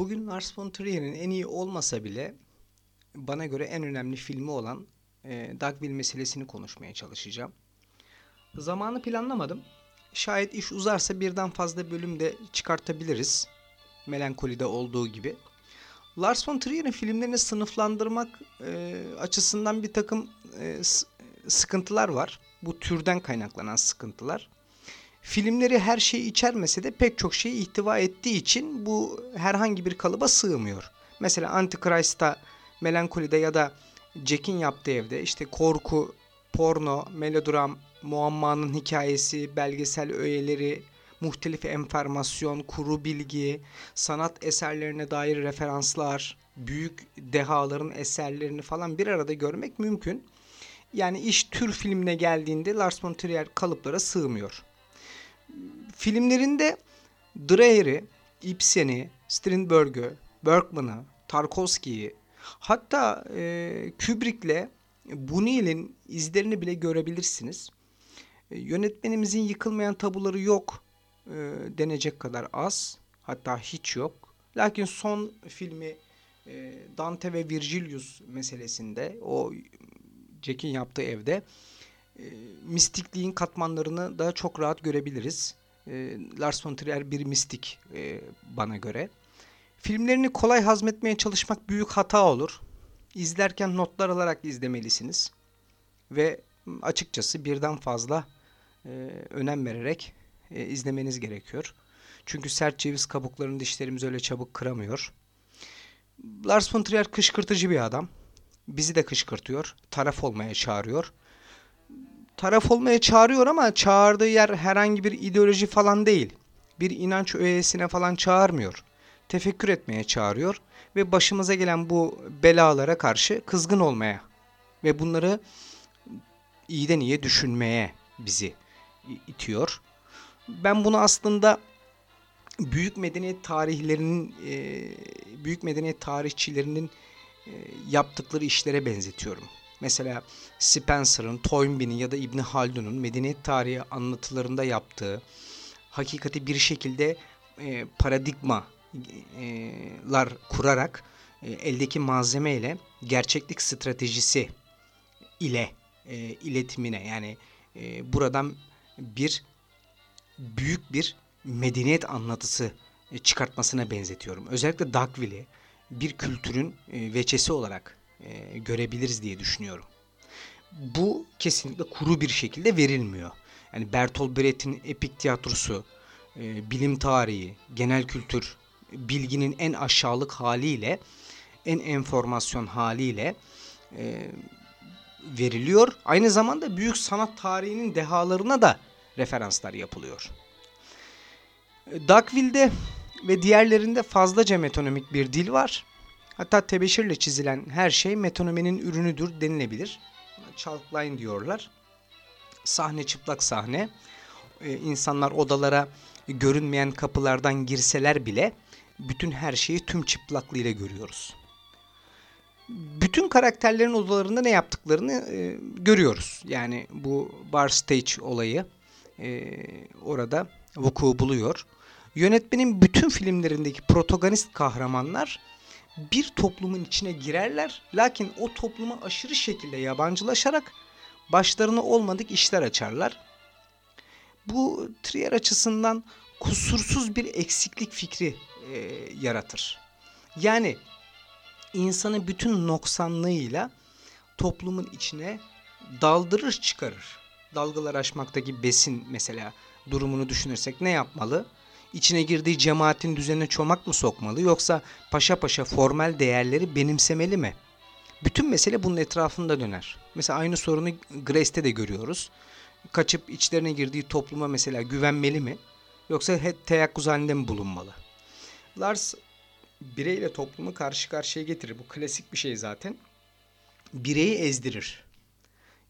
Bugün Lars von Trier'in en iyi olmasa bile bana göre en önemli filmi olan e, Dogville meselesini konuşmaya çalışacağım. Zamanı planlamadım. Şayet iş uzarsa birden fazla bölüm de çıkartabiliriz. Melankolide olduğu gibi. Lars von Trier'in filmlerini sınıflandırmak e, açısından bir takım e, sıkıntılar var. Bu türden kaynaklanan sıkıntılar. Filmleri her şeyi içermese de pek çok şeyi ihtiva ettiği için bu herhangi bir kalıba sığmıyor. Mesela Antichrist'ta, Melankolide ya da Jack'in yaptığı evde işte korku, porno, melodram, muammanın hikayesi, belgesel öğeleri, muhtelif enformasyon, kuru bilgi, sanat eserlerine dair referanslar, büyük dehaların eserlerini falan bir arada görmek mümkün. Yani iş tür filmine geldiğinde Lars von Trier kalıplara sığmıyor. Filmlerinde Dreyer'i, Ibsen'i, Strindberg'ü, Bergman'ı, Tarkovski'yi hatta e, Kubrick'le Buñuel'in izlerini bile görebilirsiniz. E, yönetmenimizin yıkılmayan tabuları yok e, denecek kadar az. Hatta hiç yok. Lakin son filmi e, Dante ve Virgilius meselesinde o Jack'in yaptığı evde e, mistikliğin katmanlarını da çok rahat görebiliriz. E, Lars von Trier bir mistik e, bana göre. Filmlerini kolay hazmetmeye çalışmak büyük hata olur. İzlerken notlar alarak izlemelisiniz. Ve açıkçası birden fazla e, önem vererek e, izlemeniz gerekiyor. Çünkü sert ceviz kabuklarını dişlerimiz öyle çabuk kıramıyor. Lars von Trier kışkırtıcı bir adam. Bizi de kışkırtıyor. Taraf olmaya çağırıyor taraf olmaya çağırıyor ama çağırdığı yer herhangi bir ideoloji falan değil. Bir inanç öğesine falan çağırmıyor. Tefekkür etmeye çağırıyor ve başımıza gelen bu belalara karşı kızgın olmaya ve bunları iyiden iyiye düşünmeye bizi itiyor. Ben bunu aslında büyük medeniyet tarihlerinin büyük medeniyet tarihçilerinin yaptıkları işlere benzetiyorum. Mesela Spencer'ın, Toynbee'nin ya da İbn Haldun'un medeniyet tarihi anlatılarında yaptığı hakikati bir şekilde e, paradigmalar e, kurarak e, eldeki malzeme ile gerçeklik stratejisi ile e, iletimine yani e, buradan bir büyük bir medeniyet anlatısı e, çıkartmasına benzetiyorum. Özellikle Dagville'i bir kültürün e, veçesi olarak e, görebiliriz diye düşünüyorum. Bu kesinlikle kuru bir şekilde verilmiyor. Yani Bertolt Brecht'in epik tiyatrosu, e, bilim tarihi, genel kültür, bilginin en aşağılık haliyle, en enformasyon haliyle e, veriliyor. Aynı zamanda büyük sanat tarihinin dehalarına da referanslar yapılıyor. E, Dagville'de ve diğerlerinde fazlaca metonomik bir dil var. Hatta tebeşirle çizilen her şey metonomenin ürünüdür denilebilir. Chalk diyorlar. Sahne çıplak sahne. Ee, insanlar odalara görünmeyen kapılardan girseler bile bütün her şeyi tüm çıplaklığıyla görüyoruz. Bütün karakterlerin odalarında ne yaptıklarını e, görüyoruz. Yani bu bar stage olayı e, orada vuku buluyor. Yönetmenin bütün filmlerindeki protagonist kahramanlar bir toplumun içine girerler. Lakin o topluma aşırı şekilde yabancılaşarak başlarına olmadık işler açarlar. Bu Trier açısından kusursuz bir eksiklik fikri e, yaratır. Yani insanı bütün noksanlığıyla toplumun içine daldırır çıkarır. Dalgalar aşmaktaki besin mesela durumunu düşünürsek ne yapmalı? İçine girdiği cemaatin düzenine çomak mı sokmalı yoksa paşa paşa formal değerleri benimsemeli mi? Bütün mesele bunun etrafında döner. Mesela aynı sorunu Grace'te de görüyoruz. Kaçıp içlerine girdiği topluma mesela güvenmeli mi? Yoksa hep teyakkuz halinde mi bulunmalı? Lars bireyle toplumu karşı karşıya getirir. Bu klasik bir şey zaten. Bireyi ezdirir.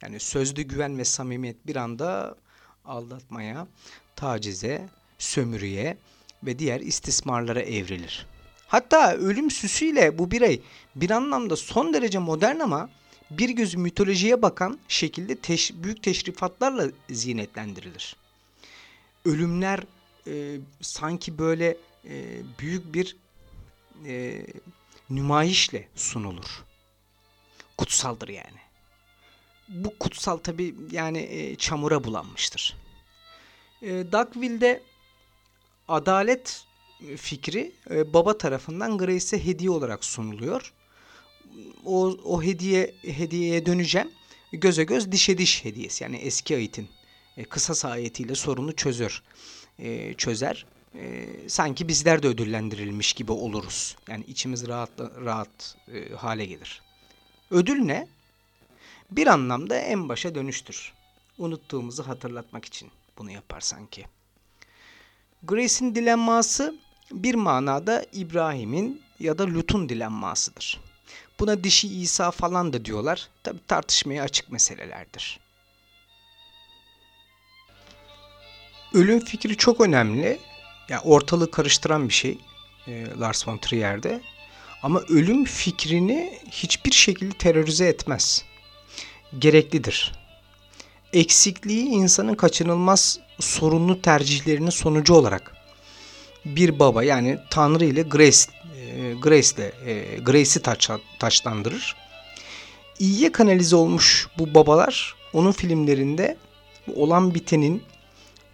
Yani sözlü güven ve samimiyet bir anda aldatmaya, tacize, sömürüye ve diğer istismarlara evrilir. Hatta ölüm süsüyle bu birey bir anlamda son derece modern ama bir gözü mitolojiye bakan şekilde teş büyük teşrifatlarla zinetlendirilir. Ölümler e, sanki böyle e, büyük bir e, nümayişle sunulur. Kutsaldır yani. Bu kutsal tabi yani e, çamura bulanmıştır. E, Dugville'de adalet fikri e, baba tarafından Grace'e hediye olarak sunuluyor. O, o hediye hediyeye döneceğim. Göze göz dişe diş hediyesi yani eski ayetin e, kısas ayetiyle sorunu çözür. E, çözer. Sanki bizler de ödüllendirilmiş gibi oluruz. Yani içimiz rahat rahat hale gelir. Ödül ne? Bir anlamda en başa dönüştür. Unuttuğumuzu hatırlatmak için bunu yapar sanki. Grace'in dilenması bir manada İbrahim'in ya da Lut'un dilenmasıdır. Buna dişi İsa falan da diyorlar. Tabi tartışmaya açık meselelerdir. Ölüm fikri çok önemli. Ya yani ortalığı karıştıran bir şey e, Lars von Trier'de. Ama ölüm fikrini hiçbir şekilde terörize etmez. Gereklidir. Eksikliği insanın kaçınılmaz sorunlu tercihlerinin sonucu olarak bir baba yani Tanrı ile Grace e, Grace ile e, Grace'i taç, taçlandırır. İyiye kanalize olmuş bu babalar onun filmlerinde olan bitenin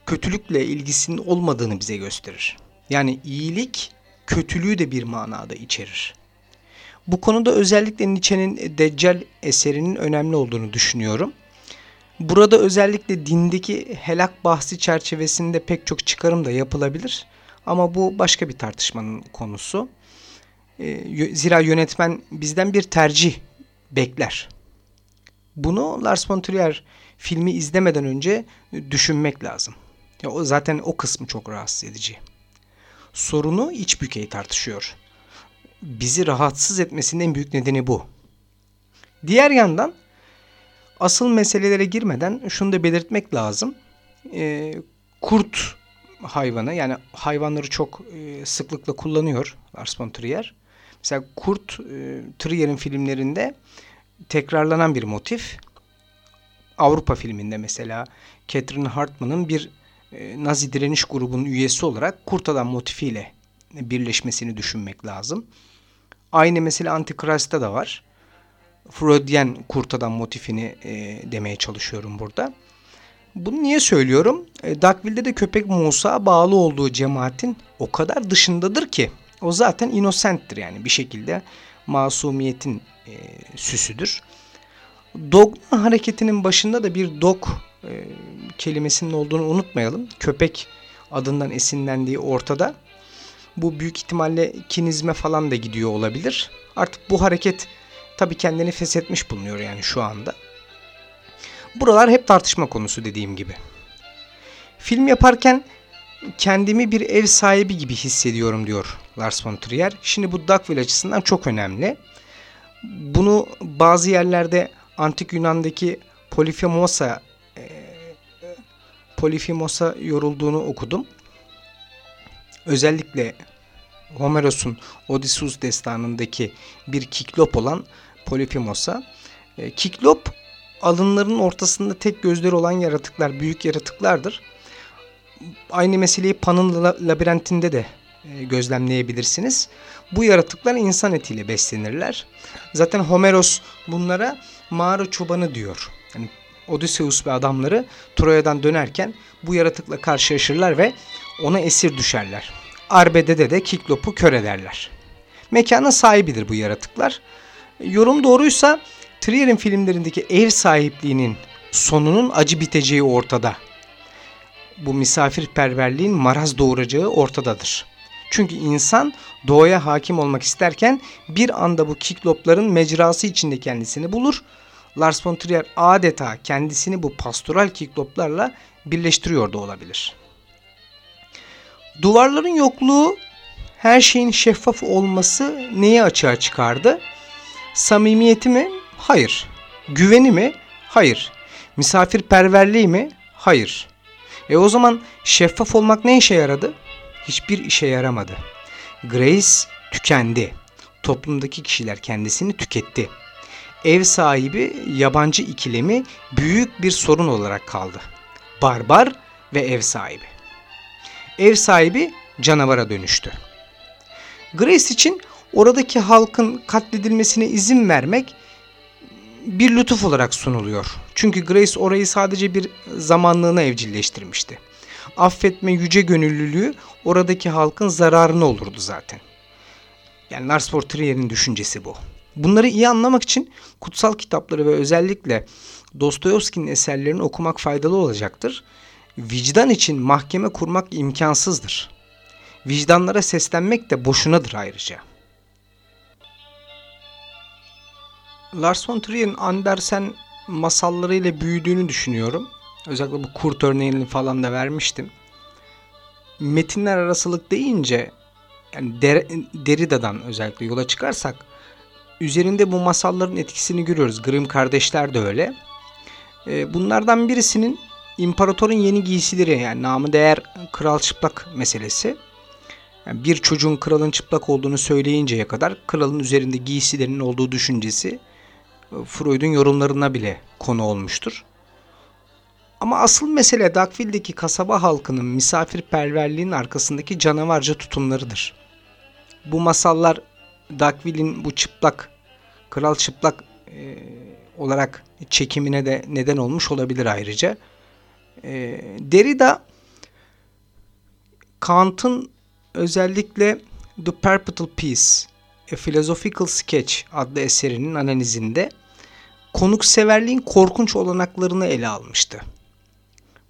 kötülükle ilgisinin olmadığını bize gösterir. Yani iyilik kötülüğü de bir manada içerir. Bu konuda özellikle Nietzsche'nin Deccal eserinin önemli olduğunu düşünüyorum. Burada özellikle dindeki helak bahsi çerçevesinde pek çok çıkarım da yapılabilir. Ama bu başka bir tartışmanın konusu. Ee, zira yönetmen bizden bir tercih bekler. Bunu Lars von Trier filmi izlemeden önce düşünmek lazım. Ya o zaten o kısmı çok rahatsız edici. Sorunu iç bükey tartışıyor. Bizi rahatsız etmesinin en büyük nedeni bu. Diğer yandan asıl meselelere girmeden şunu da belirtmek lazım. Ee, kurt hayvanı yani hayvanları çok e, sıklıkla kullanıyor Lars von Trier. Mesela kurt e, Trier'in filmlerinde tekrarlanan bir motif. Avrupa filminde mesela Catherine Hartman'ın bir e, Nazi direniş grubunun üyesi olarak kurt adam motifiyle birleşmesini düşünmek lazım. Aynı mesela Antichrist'ta da var. Freudian kurt adam motifini e, demeye çalışıyorum burada. Bunu niye söylüyorum? E, Darkville'de de köpek Musa bağlı olduğu cemaatin o kadar dışındadır ki o zaten innocent'tir yani bir şekilde masumiyetin e, süsüdür. Dogma hareketinin başında da bir dog e, kelimesinin olduğunu unutmayalım. Köpek adından esinlendiği ortada. Bu büyük ihtimalle kinizme falan da gidiyor olabilir. Artık bu hareket tabii kendini feshetmiş bulunuyor yani şu anda. Buralar hep tartışma konusu dediğim gibi. Film yaparken kendimi bir ev sahibi gibi hissediyorum diyor Lars von Trier. Şimdi bu Duckville açısından çok önemli. Bunu bazı yerlerde Antik Yunan'daki Polifemosa e, Polifemosa yorulduğunu okudum. Özellikle Homeros'un Odysseus destanındaki bir kiklop olan Polifemosa. E, kiklop alınların ortasında tek gözleri olan yaratıklar, büyük yaratıklardır. Aynı meseleyi Pan'ın labirentinde de e, gözlemleyebilirsiniz. Bu yaratıklar insan etiyle beslenirler. Zaten Homeros bunlara mağara çobanı diyor. Yani Odysseus ve adamları Troya'dan dönerken bu yaratıkla karşılaşırlar ve ona esir düşerler. Arbede'de de Kiklop'u kör ederler. Mekanın sahibidir bu yaratıklar. Yorum doğruysa Trier'in filmlerindeki ev sahipliğinin sonunun acı biteceği ortada. Bu misafirperverliğin maraz doğuracağı ortadadır. Çünkü insan doğaya hakim olmak isterken bir anda bu kiklopların mecrası içinde kendisini bulur. Lars von Trier adeta kendisini bu pastoral kikloplarla birleştiriyor da olabilir. Duvarların yokluğu her şeyin şeffaf olması neyi açığa çıkardı? Samimiyeti mi? Hayır. Güveni mi? Hayır. Misafirperverliği mi? Hayır. E o zaman şeffaf olmak ne işe yaradı? Hiçbir işe yaramadı. Grace tükendi. Toplumdaki kişiler kendisini tüketti. Ev sahibi yabancı ikilemi büyük bir sorun olarak kaldı. Barbar ve ev sahibi. Ev sahibi canavara dönüştü. Grace için oradaki halkın katledilmesine izin vermek bir lütuf olarak sunuluyor. Çünkü Grace orayı sadece bir zamanlığına evcilleştirmişti. Affetme yüce gönüllülüğü oradaki halkın zararına olurdu zaten. Yani Lars von Trier'in düşüncesi bu. Bunları iyi anlamak için kutsal kitapları ve özellikle Dostoyevski'nin eserlerini okumak faydalı olacaktır. Vicdan için mahkeme kurmak imkansızdır. Vicdanlara seslenmek de boşunadır ayrıca. Lars von Trier'in Andersen masallarıyla büyüdüğünü düşünüyorum. Özellikle bu kurt örneğini falan da vermiştim. Metinler arasılık deyince yani Der Derrida'dan özellikle yola çıkarsak üzerinde bu masalların etkisini görüyoruz. Grimm kardeşler de öyle. Ee, bunlardan birisinin imparatorun yeni giysileri yani namı değer kral çıplak meselesi. Yani bir çocuğun kralın çıplak olduğunu söyleyinceye kadar kralın üzerinde giysilerinin olduğu düşüncesi e, Freud'un yorumlarına bile konu olmuştur. Ama asıl mesele Dagville'deki kasaba halkının misafirperverliğin arkasındaki canavarca tutumlarıdır. Bu masallar Dagville'in bu çıplak, kral çıplak e, olarak çekimine de neden olmuş olabilir ayrıca. E, Derrida Kant'ın özellikle The Perpetual Peace, A Philosophical Sketch adlı eserinin analizinde konukseverliğin korkunç olanaklarını ele almıştı.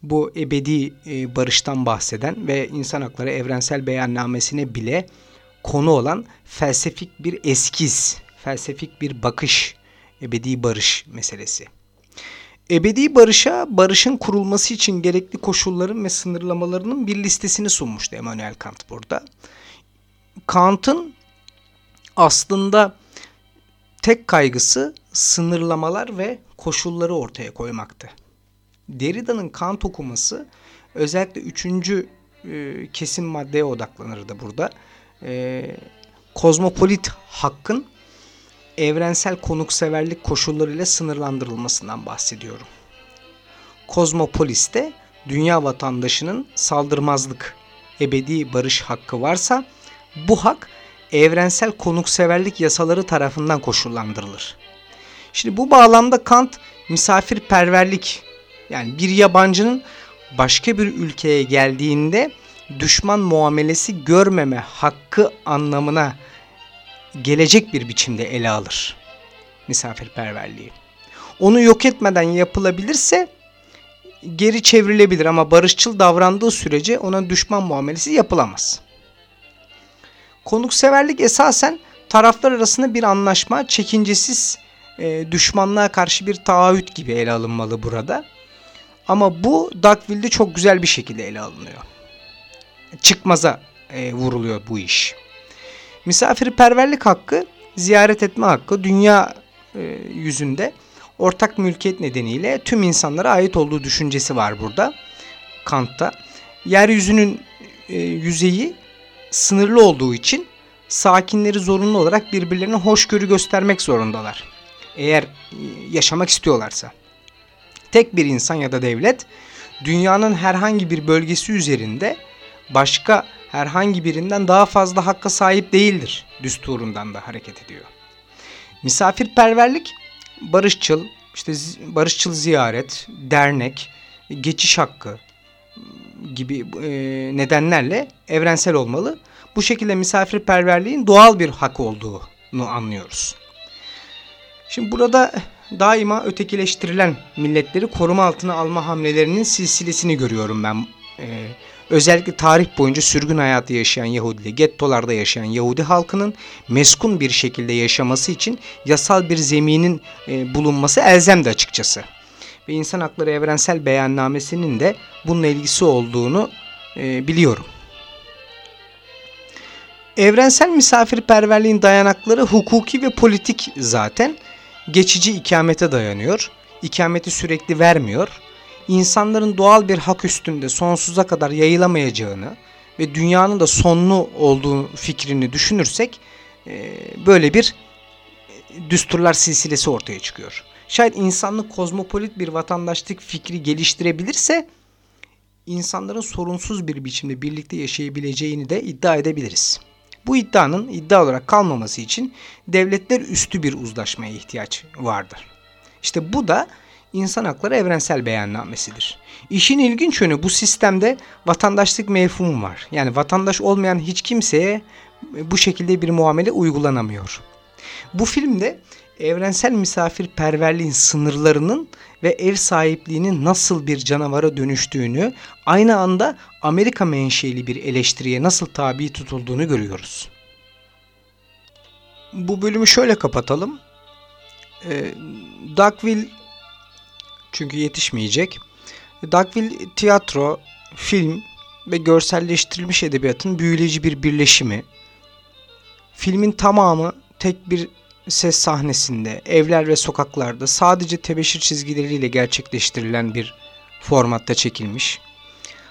Bu ebedi e, barıştan bahseden ve insan hakları evrensel beyannamesine bile konu olan felsefik bir eskiz, felsefik bir bakış, ebedi barış meselesi. Ebedi barışa, barışın kurulması için gerekli koşulların ve sınırlamalarının bir listesini sunmuştu Immanuel Kant burada. Kant'ın aslında tek kaygısı sınırlamalar ve koşulları ortaya koymaktı. Derrida'nın Kant okuması özellikle üçüncü e, kesim maddeye odaklanırdı burada. E, kozmopolit hakkın evrensel konukseverlik koşullarıyla sınırlandırılmasından bahsediyorum. Kozmopolis'te dünya vatandaşının saldırmazlık, ebedi barış hakkı varsa bu hak evrensel konukseverlik yasaları tarafından koşullandırılır. Şimdi bu bağlamda Kant misafirperverlik yani bir yabancının başka bir ülkeye geldiğinde düşman muamelesi görmeme hakkı anlamına gelecek bir biçimde ele alır misafirperverliği. Onu yok etmeden yapılabilirse geri çevrilebilir ama barışçıl davrandığı sürece ona düşman muamelesi yapılamaz. Konukseverlik esasen taraflar arasında bir anlaşma, çekincesiz e, düşmanlığa karşı bir taahhüt gibi ele alınmalı burada. Ama bu Dagville'de çok güzel bir şekilde ele alınıyor. Çıkmaza e, vuruluyor bu iş. Misafirperverlik hakkı, ziyaret etme hakkı dünya e, yüzünde ortak mülkiyet nedeniyle tüm insanlara ait olduğu düşüncesi var burada. Kant'ta. Yeryüzünün e, yüzeyi sınırlı olduğu için sakinleri zorunlu olarak birbirlerine hoşgörü göstermek zorundalar. Eğer e, yaşamak istiyorlarsa. Tek bir insan ya da devlet dünyanın herhangi bir bölgesi üzerinde başka herhangi birinden daha fazla hakka sahip değildir düsturundan da hareket ediyor. Misafirperverlik barışçıl, işte barışçıl ziyaret, dernek, geçiş hakkı gibi e, nedenlerle evrensel olmalı. Bu şekilde misafirperverliğin doğal bir hak olduğunu anlıyoruz. Şimdi burada daima ötekileştirilen milletleri koruma altına alma hamlelerinin silsilesini görüyorum ben. Ee, özellikle tarih boyunca sürgün hayatı yaşayan Yahudi, gettolarda yaşayan Yahudi halkının meskun bir şekilde yaşaması için yasal bir zeminin e, bulunması elzemdi açıkçası. Ve İnsan Hakları Evrensel Beyannamesi'nin de bununla ilgisi olduğunu e, biliyorum. Evrensel misafirperverliğin dayanakları hukuki ve politik zaten geçici ikamete dayanıyor. İkameti sürekli vermiyor. İnsanların doğal bir hak üstünde sonsuza kadar yayılamayacağını ve dünyanın da sonlu olduğu fikrini düşünürsek e, böyle bir e, düsturlar silsilesi ortaya çıkıyor. Şayet insanlık kozmopolit bir vatandaşlık fikri geliştirebilirse insanların sorunsuz bir biçimde birlikte yaşayabileceğini de iddia edebiliriz. Bu iddianın iddia olarak kalmaması için devletler üstü bir uzlaşmaya ihtiyaç vardır. İşte bu da insan hakları evrensel beyannamesidir. İşin ilginç yönü bu sistemde vatandaşlık mefhumu var. Yani vatandaş olmayan hiç kimseye bu şekilde bir muamele uygulanamıyor. Bu filmde evrensel misafirperverliğin sınırlarının ve ev sahipliğinin nasıl bir canavara dönüştüğünü, aynı anda Amerika menşeli bir eleştiriye nasıl tabi tutulduğunu görüyoruz. Bu bölümü şöyle kapatalım. E, Dugville çünkü yetişmeyecek. Dugville tiyatro, film ve görselleştirilmiş edebiyatın büyüleyici bir birleşimi. Filmin tamamı tek bir ses sahnesinde, evler ve sokaklarda sadece tebeşir çizgileriyle gerçekleştirilen bir formatta çekilmiş.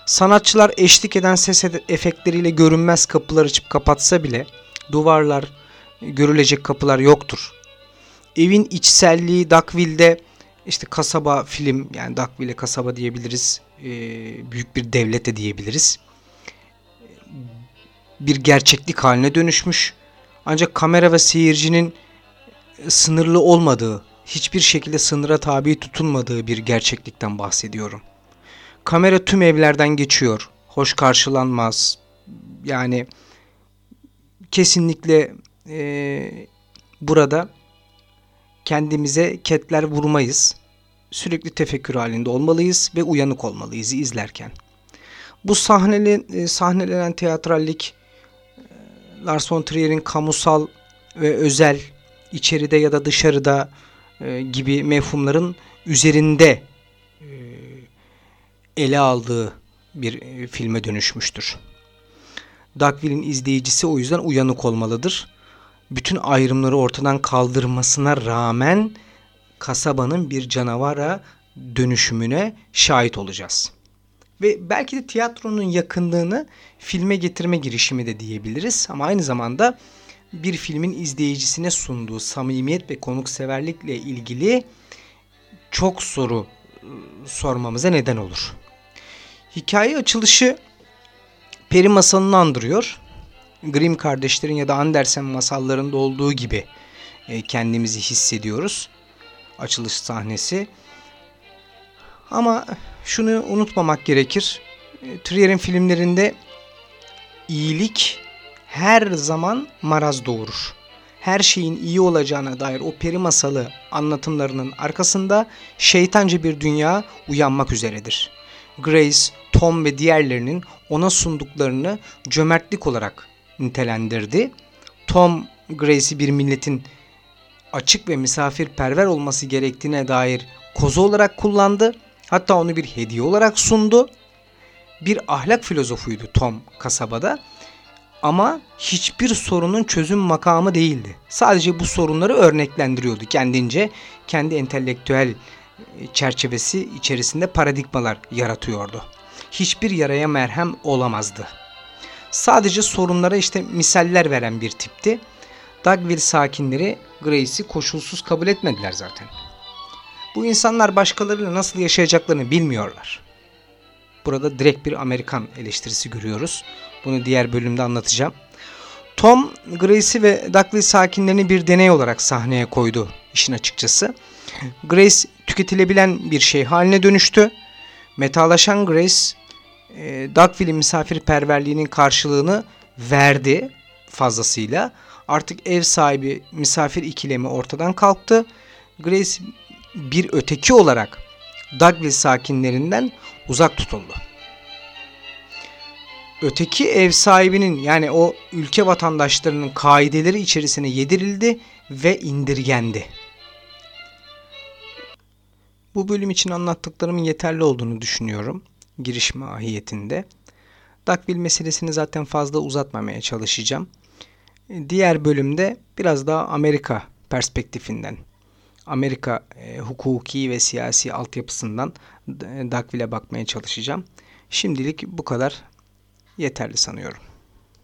Sanatçılar eşlik eden ses efektleriyle görünmez kapılar açıp kapatsa bile duvarlar, görülecek kapılar yoktur. Evin içselliği Duckville'de işte kasaba film yani Duckville kasaba diyebiliriz. E, büyük bir devlete diyebiliriz. Bir gerçeklik haline dönüşmüş. Ancak kamera ve seyircinin sınırlı olmadığı, hiçbir şekilde sınıra tabi tutulmadığı bir gerçeklikten bahsediyorum. Kamera tüm evlerden geçiyor. Hoş karşılanmaz. Yani kesinlikle e, burada kendimize ketler vurmayız. Sürekli tefekkür halinde olmalıyız ve uyanık olmalıyız izlerken. Bu sahneli, e, sahnelenen teatrallik e, Lars von Trier'in kamusal ve özel içeride ya da dışarıda e, gibi mefhumların üzerinde e, ele aldığı bir e, filme dönüşmüştür. Dugville'in izleyicisi o yüzden uyanık olmalıdır. Bütün ayrımları ortadan kaldırmasına rağmen kasabanın bir canavara dönüşümüne şahit olacağız. Ve belki de tiyatronun yakınlığını filme getirme girişimi de diyebiliriz. Ama aynı zamanda bir filmin izleyicisine sunduğu samimiyet ve konukseverlikle ilgili çok soru ıı, sormamıza neden olur. Hikaye açılışı peri masalını andırıyor. Grimm kardeşlerin ya da Andersen masallarında olduğu gibi e, kendimizi hissediyoruz. Açılış sahnesi. Ama şunu unutmamak gerekir. E, Trier'in filmlerinde iyilik her zaman maraz doğurur. Her şeyin iyi olacağına dair o peri masalı anlatımlarının arkasında şeytanca bir dünya uyanmak üzeredir. Grace, Tom ve diğerlerinin ona sunduklarını cömertlik olarak nitelendirdi. Tom, Grace'i bir milletin açık ve misafirperver olması gerektiğine dair kozu olarak kullandı. Hatta onu bir hediye olarak sundu. Bir ahlak filozofuydu Tom kasabada ama hiçbir sorunun çözüm makamı değildi. Sadece bu sorunları örneklendiriyordu kendince. Kendi entelektüel e, çerçevesi içerisinde paradigmalar yaratıyordu. Hiçbir yaraya merhem olamazdı. Sadece sorunlara işte misaller veren bir tipti. Dugville sakinleri Grace'i koşulsuz kabul etmediler zaten. Bu insanlar başkalarıyla nasıl yaşayacaklarını bilmiyorlar. Burada direkt bir Amerikan eleştirisi görüyoruz. Bunu diğer bölümde anlatacağım. Tom, Grace'i ve Duckley sakinlerini bir deney olarak sahneye koydu işin açıkçası. Grace tüketilebilen bir şey haline dönüştü. Metalaşan Grace, e, Duckville'in misafirperverliğinin karşılığını verdi fazlasıyla. Artık ev sahibi misafir ikilemi ortadan kalktı. Grace bir öteki olarak Dugville sakinlerinden uzak tutuldu. Öteki ev sahibinin yani o ülke vatandaşlarının kaideleri içerisine yedirildi ve indirgendi. Bu bölüm için anlattıklarımın yeterli olduğunu düşünüyorum giriş mahiyetinde. Dakvil meselesini zaten fazla uzatmamaya çalışacağım. Diğer bölümde biraz daha Amerika perspektifinden, Amerika e, hukuki ve siyasi altyapısından Dakvil'e bakmaya çalışacağım. Şimdilik bu kadar yeterli sanıyorum.